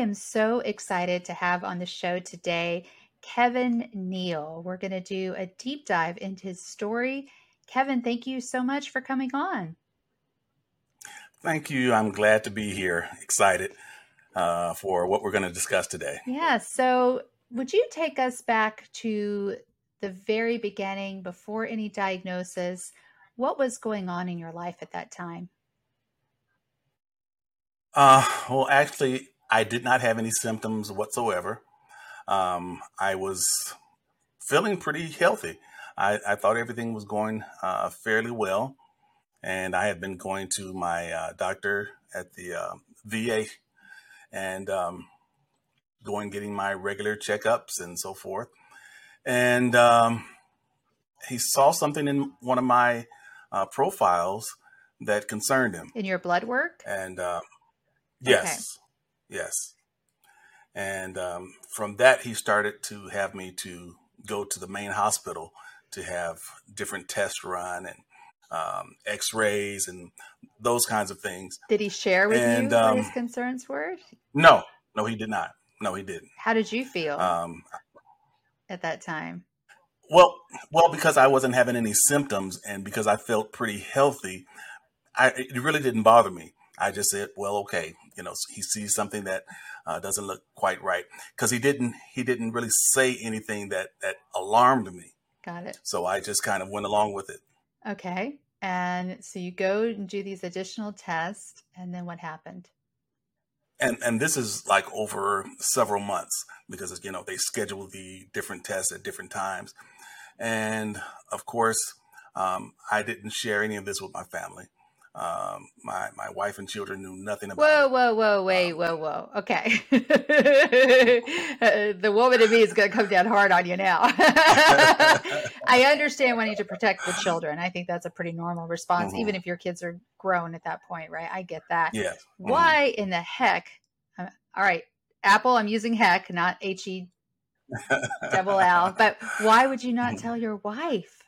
Am so excited to have on the show today Kevin Neal. We're going to do a deep dive into his story. Kevin, thank you so much for coming on. Thank you. I'm glad to be here, excited uh, for what we're going to discuss today. Yeah. So, would you take us back to the very beginning, before any diagnosis? What was going on in your life at that time? Uh, well, actually, I did not have any symptoms whatsoever. Um, I was feeling pretty healthy. I, I thought everything was going uh, fairly well. And I had been going to my uh, doctor at the uh, VA and um, going getting my regular checkups and so forth. And um, he saw something in one of my uh, profiles that concerned him. In your blood work? And uh, yes. Yes. And um, from that, he started to have me to go to the main hospital to have different tests run and um, x-rays and those kinds of things. Did he share with and, you what his um, concerns were? No, no, he did not. No, he didn't. How did you feel um, at that time? Well, well, because I wasn't having any symptoms and because I felt pretty healthy, I, it really didn't bother me. I just said, well, okay, you know, he sees something that uh, doesn't look quite right because he didn't he didn't really say anything that that alarmed me. Got it. So I just kind of went along with it. Okay, and so you go and do these additional tests, and then what happened? And and this is like over several months because you know they schedule the different tests at different times, and of course um, I didn't share any of this with my family. Um, my my wife and children knew nothing about. Whoa, it. whoa, whoa, wait, um, whoa, whoa. Okay, uh, the woman in me is going to come down hard on you now. I understand wanting to protect the children. I think that's a pretty normal response, mm-hmm. even if your kids are grown at that point, right? I get that. Yeah. Mm-hmm. Why in the heck? Uh, all right, Apple. I'm using heck, not H E double L. But why would you not tell your wife?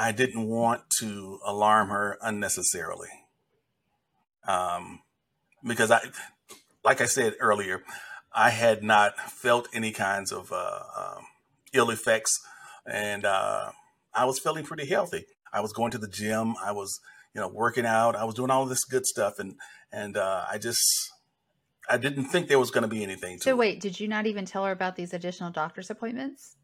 I didn't want to alarm her unnecessarily. Um, because I, like I said earlier, I had not felt any kinds of uh, um, ill effects, and uh, I was feeling pretty healthy. I was going to the gym. I was, you know, working out. I was doing all this good stuff, and and uh, I just I didn't think there was going to be anything. so wait, did you not even tell her about these additional doctor's appointments?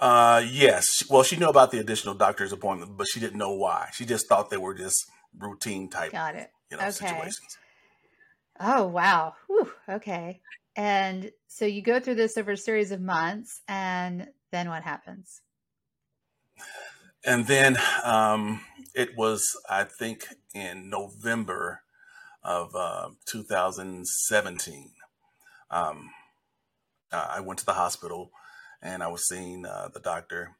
Uh, yes. Well, she knew about the additional doctor's appointment, but she didn't know why. She just thought they were just routine type. Got it. You know, okay. situations. Oh wow. Whew, okay. And so you go through this over a series of months, and then what happens? And then um, it was, I think, in November of uh, 2017. Um, uh, I went to the hospital and I was seeing uh, the doctor.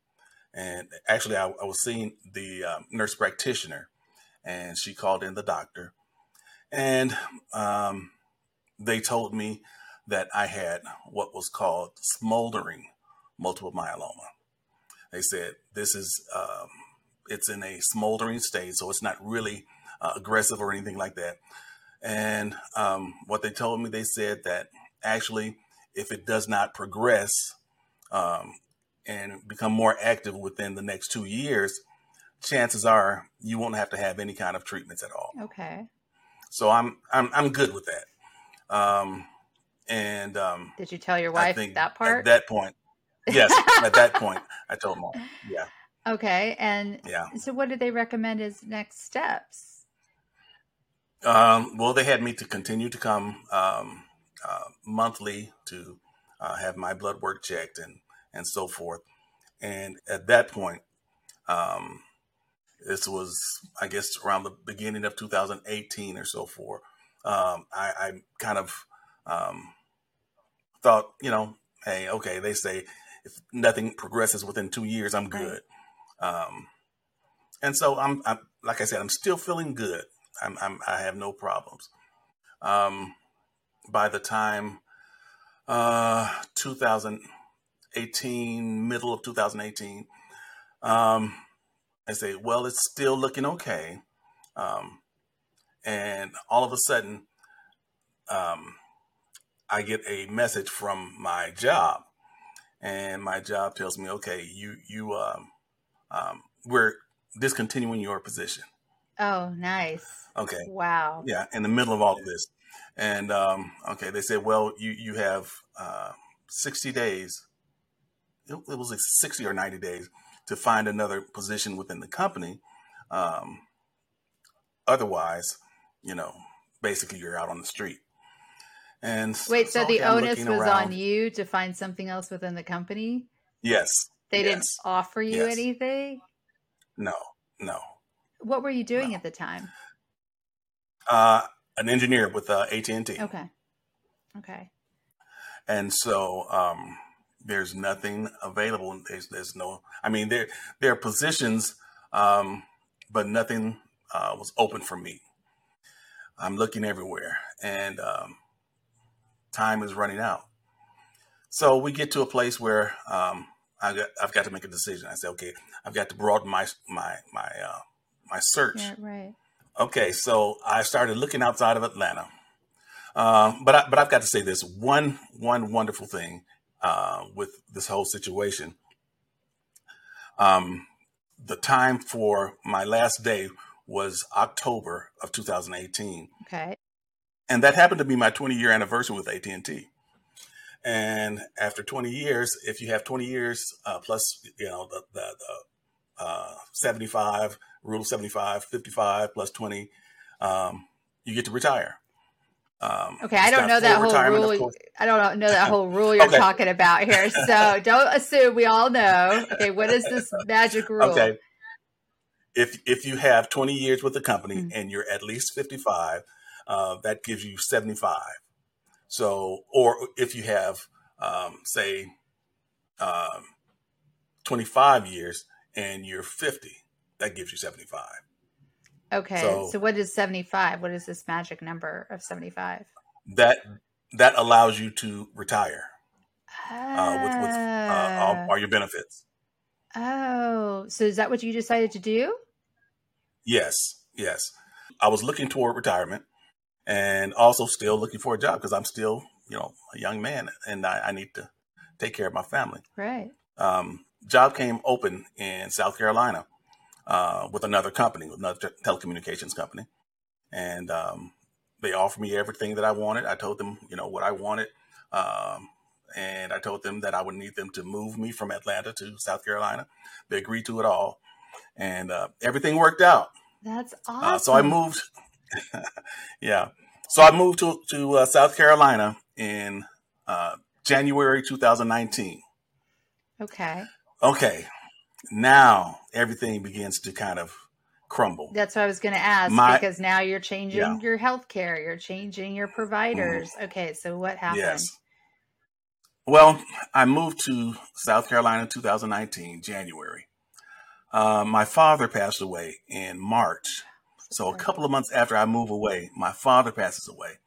And actually, I, I was seeing the um, nurse practitioner, and she called in the doctor. And um, they told me that I had what was called smoldering multiple myeloma. They said this is um, it's in a smoldering state, so it's not really uh, aggressive or anything like that. And um, what they told me, they said that actually, if it does not progress um, and become more active within the next two years, chances are you won't have to have any kind of treatments at all. Okay. So I'm I'm I'm good with that. Um, and um, did you tell your wife that part? At that point, yes. at that point, I told mom. Yeah. Okay. And yeah. So what did they recommend as next steps? Um, well, they had me to continue to come um, uh, monthly to uh, have my blood work checked and and so forth. And at that point, um, this was I guess around the beginning of 2018 or so forth. Um, I, I, kind of um, thought, you know, hey, okay, they say if nothing progresses within two years, I'm good. Um, and so I'm, I'm, like I said, I'm still feeling good. I'm, I'm i have no problems. Um, by the time uh, 2018, middle of 2018, um, I say, well, it's still looking okay. Um, and all of a sudden, um, I get a message from my job, and my job tells me, okay, you you um, um, we're discontinuing your position. Oh, nice. Okay. Wow. Yeah, in the middle of all of this, and um, okay, they said, well, you you have uh, sixty days. It, it was like sixty or ninety days to find another position within the company. Um, otherwise, you know, basically you're out on the street. And wait, so, so the onus was around. on you to find something else within the company? Yes. They yes, didn't offer you yes. anything? No, no. What were you doing no. at the time? Uh, an engineer with uh, AT&T. Okay. Okay. And so um, there's nothing available. There's, there's no, I mean, there, there are positions, um, but nothing uh, was open for me. I'm looking everywhere and um, time is running out. So we get to a place where um, I got, I've got to make a decision. I say, okay, I've got to broaden my my my uh, my search. Yeah, right. Okay, so I started looking outside of Atlanta. Uh, but I, but I've got to say this one one wonderful thing uh, with this whole situation. Um, the time for my last day was October of 2018. Okay. And that happened to be my 20 year anniversary with AT&T. And after 20 years, if you have 20 years uh, plus, you know, the, the, the uh, 75, rule of 75, 55 plus 20, um, you get to retire. Um, okay, I don't know that whole rule. I don't know that whole rule you're okay. talking about here. So don't assume we all know. Okay, what is this magic rule? Okay, if if you have 20 years with the company mm-hmm. and you're at least 55, uh, that gives you 75. So, or if you have, um, say, um, 25 years and you're 50, that gives you 75. Okay. So, so what is 75? What is this magic number of 75? That that allows you to retire uh, with, with uh, all, all your benefits. Oh, so is that what you decided to do? Yes, yes. I was looking toward retirement and also still looking for a job because I'm still, you know, a young man and I, I need to take care of my family. Right. Um, job came open in South Carolina uh, with another company, with another telecommunications company. And um, they offered me everything that I wanted. I told them, you know, what I wanted. Um, and I told them that I would need them to move me from Atlanta to South Carolina. They agreed to it all and uh, everything worked out. That's awesome. Uh, so I moved. yeah, so I moved to to uh, South Carolina in uh, January 2019. Okay. Okay. Now everything begins to kind of crumble. That's what I was going to ask My, because now you're changing yeah. your health care, you're changing your providers. Mm. Okay, so what happened? Yes. Well, I moved to South Carolina in 2019, January. Uh, my father passed away in March. So a couple of months after I move away, my father passes away.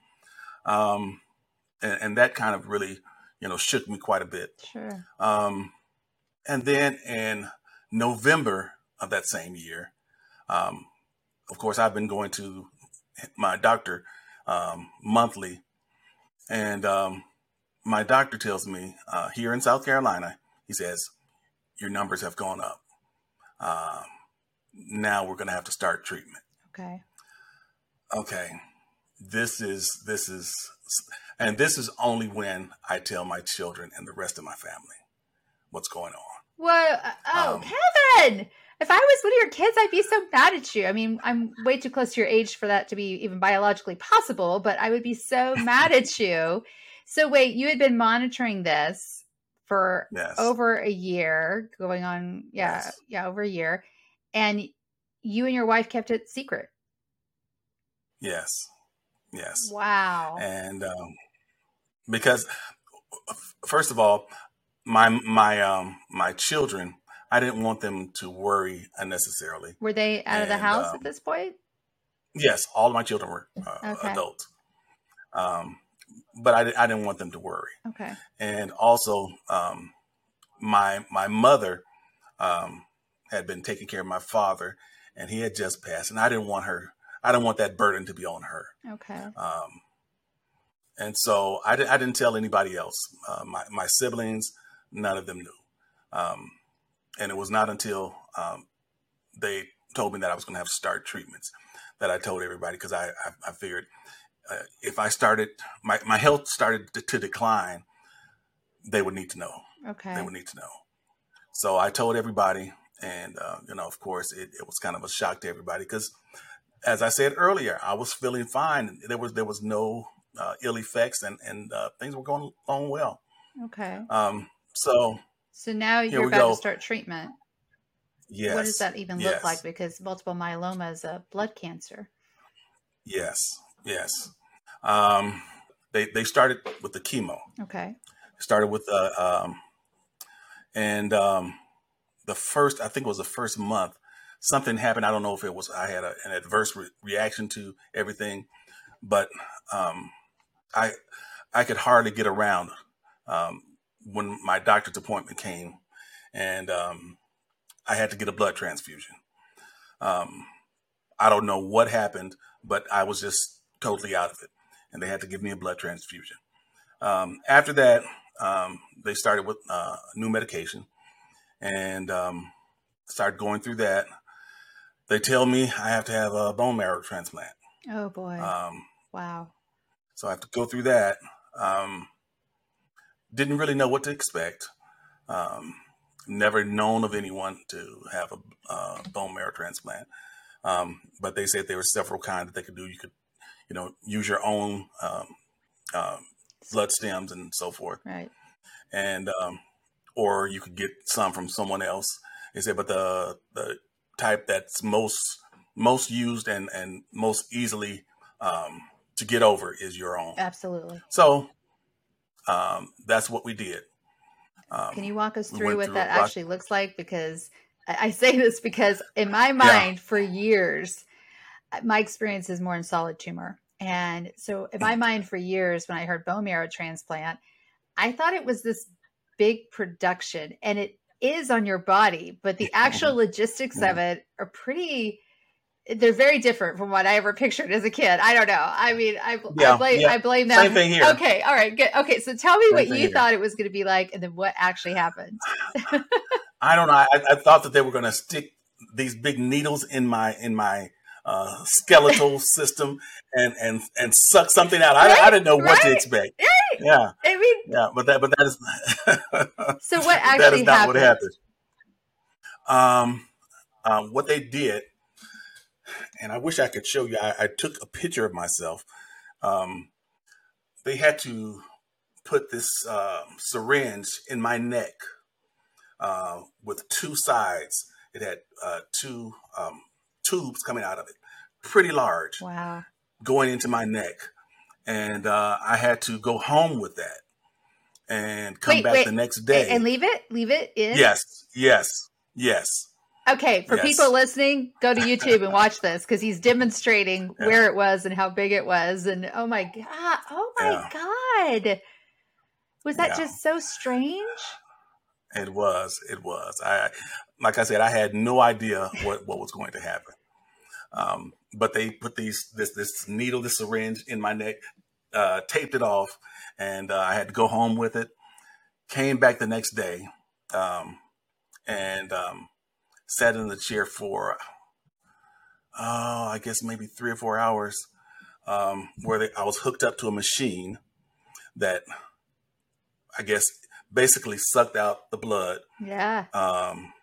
Um, and, and, that kind of really, you know, shook me quite a bit. Sure. Um, and then in November of that same year, um, of course, I've been going to my doctor um, monthly, and um, my doctor tells me uh, here in South Carolina, he says, your numbers have gone up um, now we're going to have to start treatment. Okay. Okay. This is this is and this is only when I tell my children and the rest of my family what's going on. Well, uh, oh, um, Kevin, if I was one of your kids, I'd be so mad at you. I mean, I'm way too close to your age for that to be even biologically possible, but I would be so mad at you. So wait, you had been monitoring this for yes. over a year, going on, yeah, yes. yeah, over a year, and you and your wife kept it secret. Yes, yes. Wow. And um, because first of all, my my um my children, I didn't want them to worry unnecessarily. Were they out of the house um, at this point? yes, all of my children were uh, Okay. adults, um, but I, I didn't want them to worry. Okay. And also, um, my my mother um, had been taking care of my father, and he had just passed, and I didn't want her. I didn't want that burden to be on her. Okay. Um, and so I, I didn't tell anybody else. Uh, my, my siblings, none of them knew. Um, and it was not until um, they told me that I was going to have to start treatments that I told everybody because I, I, I figured uh, if I started, my, my health started to, to decline, they would need to know. Okay. They would need to know. So I told everybody. And, uh, you know, of course, it, it was kind of a shock to everybody because as I said earlier, I was feeling fine. There was there was no uh, ill effects, and and uh, things were going along well. Okay. Um, so So now you're about go. to start treatment. yes, What does that even yes, look like? Because multiple myeloma is a blood cancer. Yes, yes. Um, they they started with the chemo. Okay. Started with uh, um, and um, the first I think it was the first month something happened. I don't know if it was I had a, an adverse re- reaction to everything, but um, I I could hardly get around um, when my doctor's appointment came, and um, I had to get a blood transfusion. Um, I don't know what happened, but I was just totally out of it, and they had to give me a blood transfusion. Um, after that, um, they started with uh, new medication, and um, started going through that. They tell me I have to have a bone marrow transplant. Oh boy. Um, wow. so I have to go through that. Um, didn't really know what to expect. Um, never known of anyone to have a uh, bone marrow transplant. Um, but they said there were several kinds that they could do. You could, you know, use your own um, um, blood stems and so forth, Right. and um, or you could get some from someone else. They said, but the the type that's most most used and and most easily um, to get over is your own. Absolutely. So um, that's what we did. Um, Can you walk us through went what through that lot- actually looks like? Because I I say this because in my mind, for years, my experience is more in solid tumor. And so in my mind, for years, when I heard bone marrow transplant, I thought it was this big production, and it is on your body, but the actual logistics of it are pretty. They're very different from what I ever pictured as a kid. I don't know. I mean, I, I blame yeah. I blame that. Same thing here. Okay, all right, good. Okay, so tell me Same what you here. thought it was going to be like, and then what actually happened. I don't know. I, I thought that they were going to stick these big needles in my in my uh, skeletal system and and and suck something out. I, I didn't know what to expect. right. Yeah, I mean, yeah, but that but that is so what that actually is not happened? what happened. Um, um, what they did, and I wish I could show you. I, I took a picture of myself. Um, they had to put this uh, syringe in my neck uh, with two sides. It had uh, two um, tubes coming out of it, pretty large, Wow. going into my neck, and uh, I had to go home with that and come Wait, back wait, the next day. And leave it, leave it in. Yes, yes, yes. Okay, for Yes. people listening, go to YouTube and watch this because he's demonstrating Yeah. where it was and how big it was. And oh my god, oh my god, was that Yeah. just so strange? It was. It was. I, like I said, I had no idea what, what was going to happen. Um, but they put these this this needle, this syringe in my neck, uh, taped it off, and uh, I had to go home with it. Came back the next day, um, and um, sat in the chair for, oh, I guess maybe three or four hours, um, where they, I was hooked up to a machine that I guess basically sucked out the blood, Yeah. um,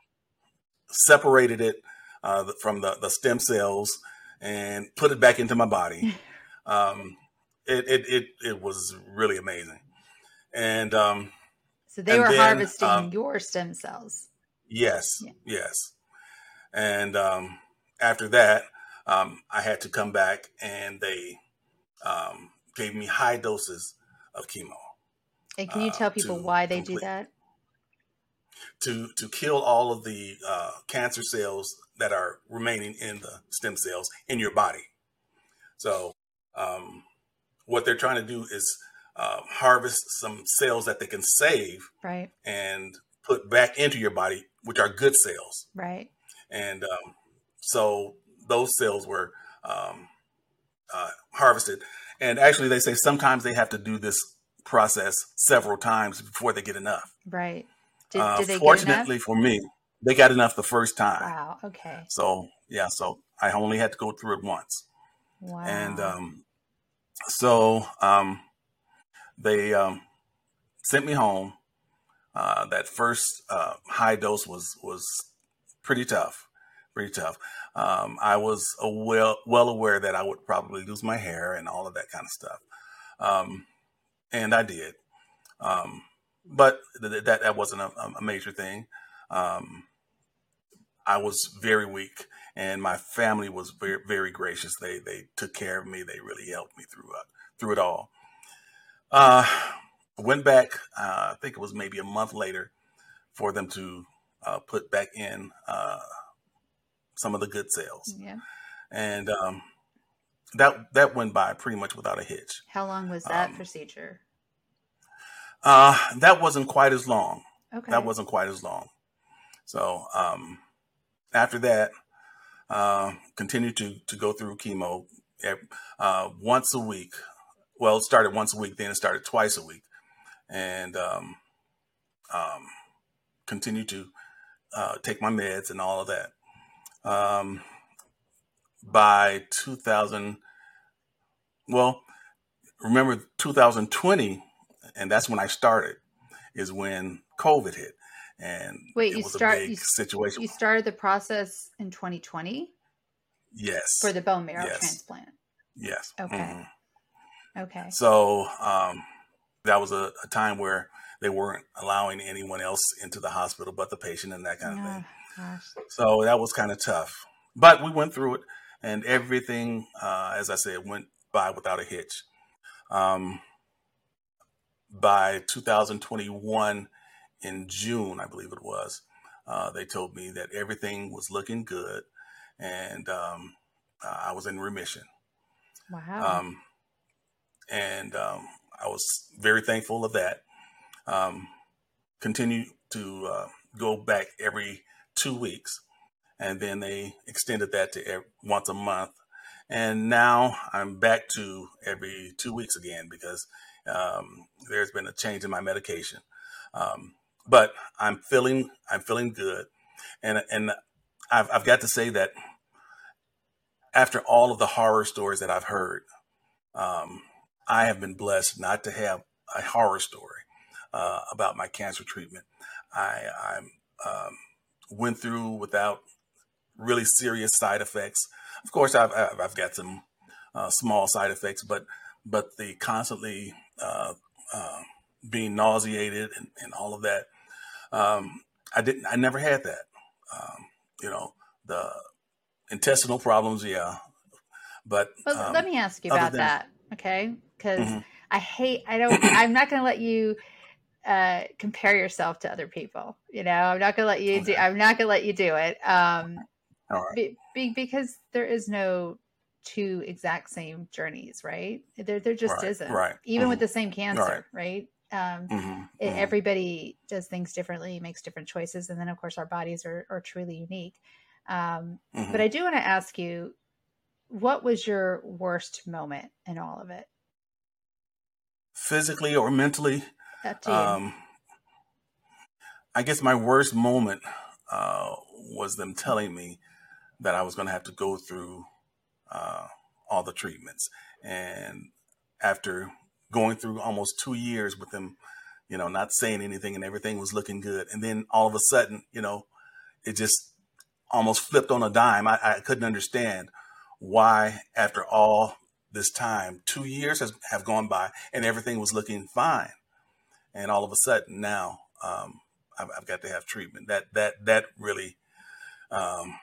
separated it uh, from the, the stem cells, and put it back into my body. Um, it, it it it was really amazing, and um, So they were then, harvesting um, your stem cells. yes, Yeah. yes, and um, after that, um, I had to come back, and they um, gave me high doses of chemo. And can you tell people why they complete, do that? To to kill all of the uh, cancer cells that are remaining in the stem cells in your body. So um, what they're trying to do is uh, harvest some cells that they can save, right, and put back into your body, which are good cells, right. And um, so those cells were um, uh, harvested, and actually, they say sometimes they have to do this process several times before they get enough. Right. Did, uh, did fortunately for me, they got enough the first time. Wow. Okay. So yeah, so I only had to go through it once. Wow. And um, so um, they um, sent me home. Uh, that first uh, high dose was was pretty tough, pretty tough. Um, I was well well aware that I would probably lose my hair and all of that kind of stuff, um, and I did. Um, but th- that that wasn't a, a major thing. Um, I was very weak, and my family was very very gracious. They they took care of me. They really helped me through uh, through it all. Uh, went back. Uh, I think it was maybe a month later for them to uh, put back in uh, some of the good cells. Yeah, and um, that that went by pretty much without a hitch. How long was that um, procedure? Uh, that wasn't quite as long. Okay. That wasn't quite as long. So um, after that, uh, continued to to go through chemo uh, once a week. Well, it started once a week, then it started twice a week, and um, um, continued to uh, take my meds and all of that. Um, by 2000, well, remember 2020, and that's when I started, is when COVID hit. And wait, you start you, situation. You started the process in 2020. Yes. For the bone marrow yes. transplant. Yes. Okay. Mm-hmm. Okay. So um, that was a, a, time where they weren't allowing anyone else into the hospital but the patient and that kind of thing. Gosh. So that was kind of tough, but we went through it, and everything, uh, as I said, went by without a hitch. Um, by 2021, in June, I believe it was, uh, they told me that everything was looking good and um, I was in remission. Wow. Um, and um, I was very thankful of that. Um, continue to uh, go back every two weeks, and then they extended that to every, once a month. And now I'm back to every two weeks again because um, there's been a change in my medication. Um, but I'm feeling I'm feeling good, and and I've I've got to say that after all of the horror stories that I've heard, um, I have been blessed not to have a horror story uh, about my cancer treatment. I I um, went through without really serious side effects. Of course, I've I've got some uh, small side effects, but but the constantly uh, uh being nauseated and, and all of that um, I didn't. I never had that. Um, you know, the intestinal problems, yeah. But well, um, let me ask you about than, that, okay? Because mm-hmm. I hate. I don't. I'm not going to let you uh, compare yourself to other people. You know, I'm not going to let you okay. do. I'm not to let you do it. Um, right. Be, be, because there is no two exact same journeys, right? There, there just right, isn't. Right. Even mm-hmm. with the same cancer, right? Um, mm-hmm, mm-hmm. Everybody does things differently, makes different choices, and then of course our bodies are, are truly unique. Um, mm-hmm. But I do want to ask you, what was your worst moment in all of it? Physically or mentally? Um, I guess my worst moment uh, was them telling me that I was going to have to go through uh, all the treatments. And after going through almost two years with them, you know, not saying anything and everything was looking good. And then all of a sudden, you know, it just almost flipped on a dime. I, I couldn't understand why, after all this time, two years has have gone by and everything was looking fine. And all of a sudden now, um, I've, I've, got to have treatment. That, that, that really, um,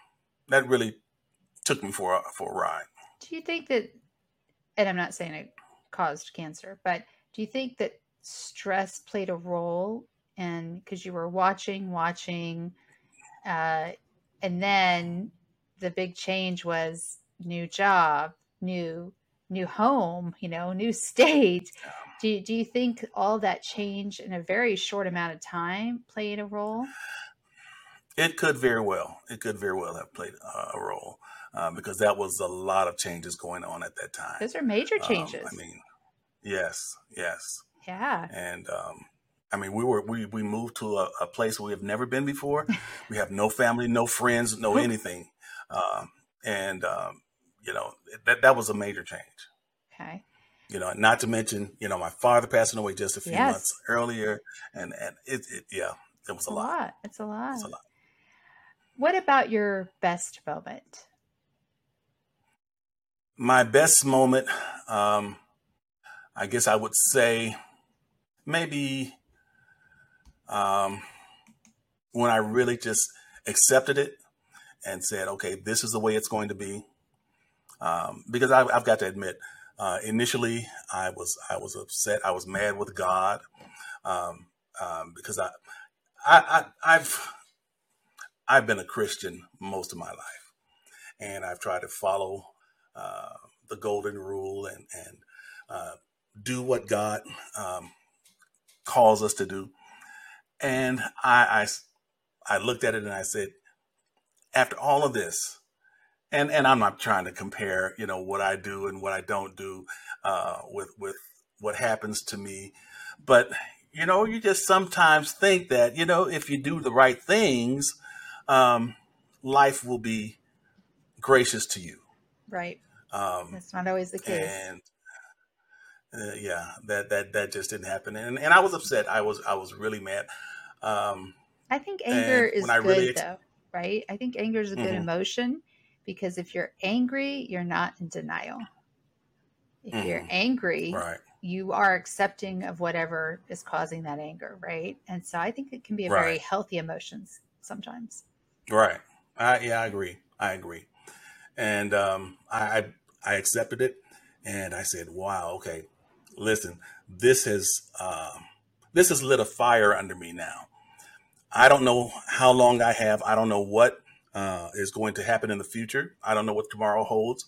that really took me for a, for a ride. Do you think that, and I'm not saying it caused cancer. But do you think that stress played a role and because you were watching, watching, uh, and then the big change was new job, new new home, you know, new state. Do do you think all that change in a very short amount of time played a role? It could very well. It could very well have played uh, a role uh, because that was a lot of changes going on at that time. Those are major changes. Um, I mean, yes, yes. Yeah. And um, I mean, we were we we moved to a, a place we have never been before. we have no family, no friends, no anything, um, and um, you know that that was a major change. Okay. You know, not to mention, you know, my father passing away just a few yes. months earlier, and and it, it yeah, it was a, a lot. lot. It's a lot. It's a lot. What about your best moment? My best moment, um, I guess I would say maybe um, when I really just accepted it and said, okay, this is the way it's going to be. Um, because I, have got to admit, uh, initially I was I was upset. I was mad with God um, um, because I, I, I have I've been a Christian most of my life, and I've tried to follow uh, the golden rule and and uh, do what God um, calls us to do. And I, I, I looked at it and I said, after all of this, and and I'm not trying to compare, you know, what I do and what I don't do uh, with with what happens to me, but you know, you just sometimes think that you know if you do the right things, um, life will be gracious to you. Right. Um, That's not always the case. And uh, yeah, that that that just didn't happen, and and I was upset. I was I was really mad. Um, I think anger is good really ex- though, right? I think anger is a good mm-hmm. emotion because if you're angry, you're not in denial. If mm-hmm. you're angry, right. you are accepting of whatever is causing that anger, right? And so I think it can be a right. very healthy emotions sometimes. Right. I, yeah, I agree. I agree. And um, I I accepted it, and I said, "Wow, okay, listen, this has uh, this has lit a fire under me now. I don't know how long I have. I don't know what uh, is going to happen in the future. I don't know what tomorrow holds,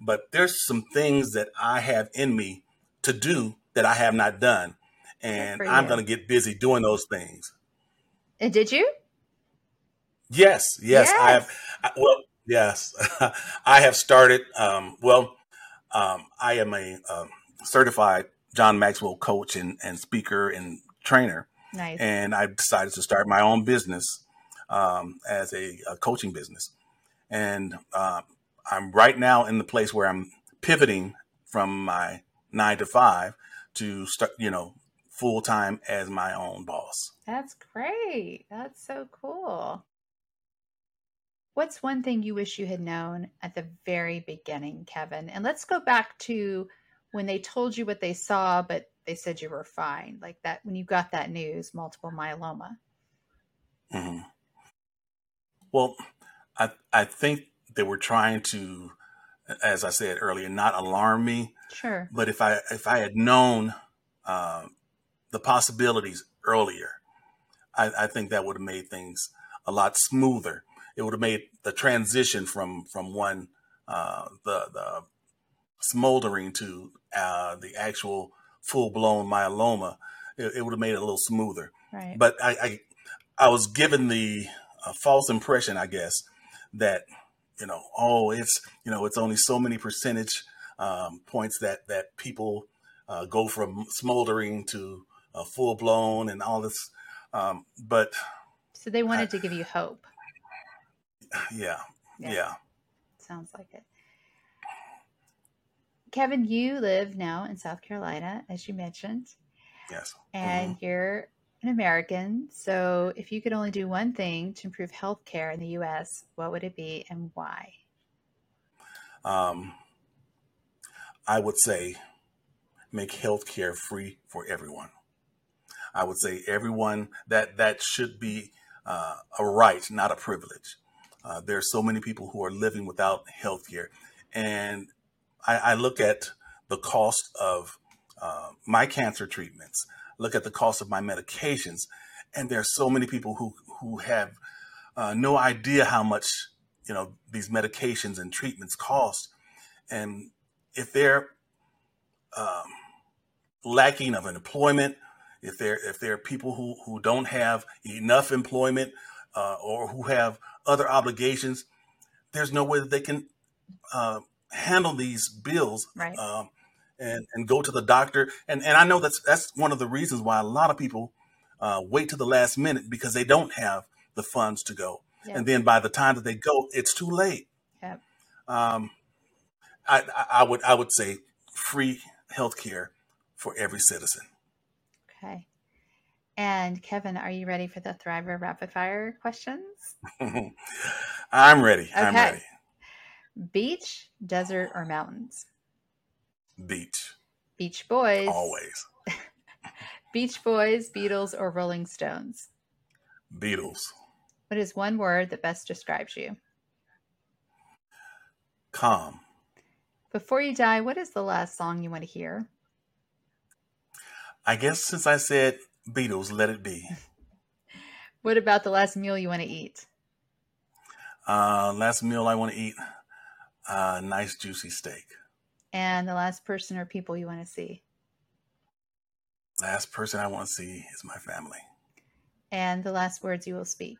but there's some things that I have in me to do that I have not done, and I'm going to get busy doing those things. And did you? Yes, yes, yes. I have. I, well, yes, I have started. Um, well, um, I am a um, certified John Maxwell coach and, and speaker and trainer. Nice. And I decided to start my own business um, as a, a, coaching business. And uh, I'm right now in the place where I'm pivoting from my nine to five to start, you know, full time as my own boss. That's great. That's so cool. What's one thing you wish you had known at the very beginning, Kevin? And let's go back to when they told you what they saw, but they said you were fine. Like that when you got that news, multiple myeloma. Mm-hmm. Well, I I think they were trying to, as I said earlier, not alarm me. Sure. But if I if I had known uh, the possibilities earlier, I, I think that would have made things a lot smoother it would have made the transition from from one uh, the the smoldering to uh, the actual full blown myeloma. It, it, would have made it a little smoother. Right. But I, I, I was given the uh, false impression, I guess, that you know, oh, it's you know, it's only so many percentage um, points that that people uh, go from smoldering to uh, full blown and all this. Um, but so they wanted I, to give you hope. Yeah. yeah. Yeah. Sounds like it. Kevin, you live now in South Carolina, as you mentioned. Yes. And mm-hmm. you're an American. So if you could only do one thing to improve healthcare in the US, what would it be and why? Um, I would say make healthcare free for everyone. I would say everyone that that should be uh, a right, not a privilege. Uh, there are so many people who are living without health care. And I, I, look at the cost of uh, my cancer treatments. Look at the cost of my medications, and there are so many people who who have uh, no idea how much you know these medications and treatments cost, and if they're um, lacking of an employment, if there if there are people who who don't have enough employment uh, or who have other obligations, there's no way that they can uh, handle these bills right. um, and and go to the doctor. And and I know that's that's one of the reasons why a lot of people uh, wait to the last minute because they don't have the funds to go. And then by the time that they go, it's too late. Yep. Um, I, I, would I would say free health care for every citizen. Okay. And Kevin, are you ready for the Thriver rapid fire questions? I'm ready. I'm ready. Beach, desert, or mountains? Beach Beach Boys. always. Beach Boys, Beatles, or Rolling Stones? Beatles. What is one word that best describes you? Calm. Before you die, what is the last song you want to hear? I guess since I said Beatles, let it be. What about the last meal you want to eat? Uh, last meal I want to eat, uh, nice juicy steak. And the last person or people you want to see? Last person I want to see is my family. And the last words you will speak?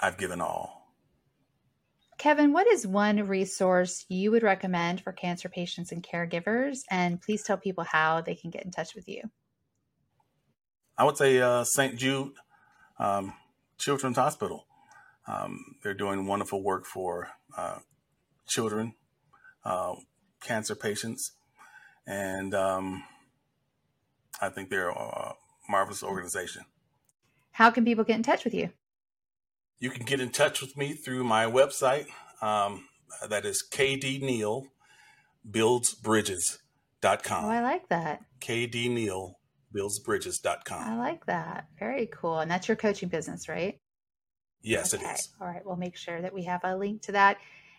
I've given all. Kevin, what is one resource you would recommend for cancer patients and caregivers? And please tell people how they can get in touch with you. I would say uh, St. Jude um, Children's Hospital. Um, they're doing wonderful work for uh, children, uh, cancer patients, and um, I think they're a marvelous organization. How can people get in touch with you? You can get in touch with me through my website. Um, that is KD Neal BuildsBridges.com. Oh, I like that. KD Neal BuildsBridges.com. I like that. Very cool. And that's your coaching business, right? Yes, Okay. it is. All right. We'll make sure that we have a link to that.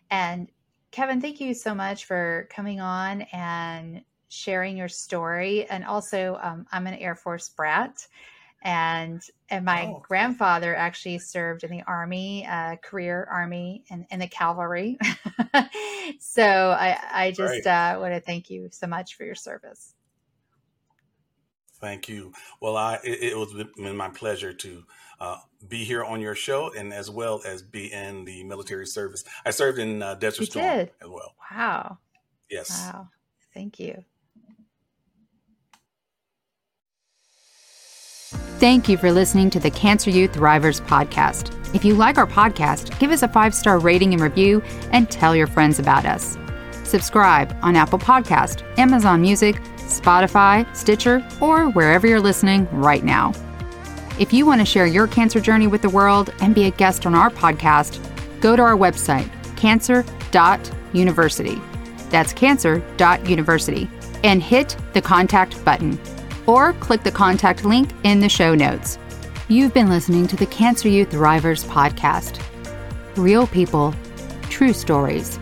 And Kevin, thank you so much for coming on and sharing your story. And also, um, I'm an Air Force brat. And and my Oh, grandfather actually served in the army, uh, career army, and in the cavalry. so I I just uh, want to thank you so much for your service. Thank you. Well, I it, it was been my pleasure to uh, be here on your show and as well as be in the military service. I served in uh, Desert You Storm did? as well. Wow! Yes. Wow! Thank you. Thank you for listening to the Cancer U Thrivers podcast. If you like our podcast, give us a five star rating and review and tell your friends about us. Subscribe on Apple Podcast, Amazon Music, Spotify, Stitcher, or wherever you're listening right now. If you want to share your cancer journey with the world and be a guest on our podcast, go to our website, cancer.university. That's cancer.university. And hit the contact button. Or click the contact link in the show notes. You've been listening to the Cancer U Thrivers podcast. Real people, true stories.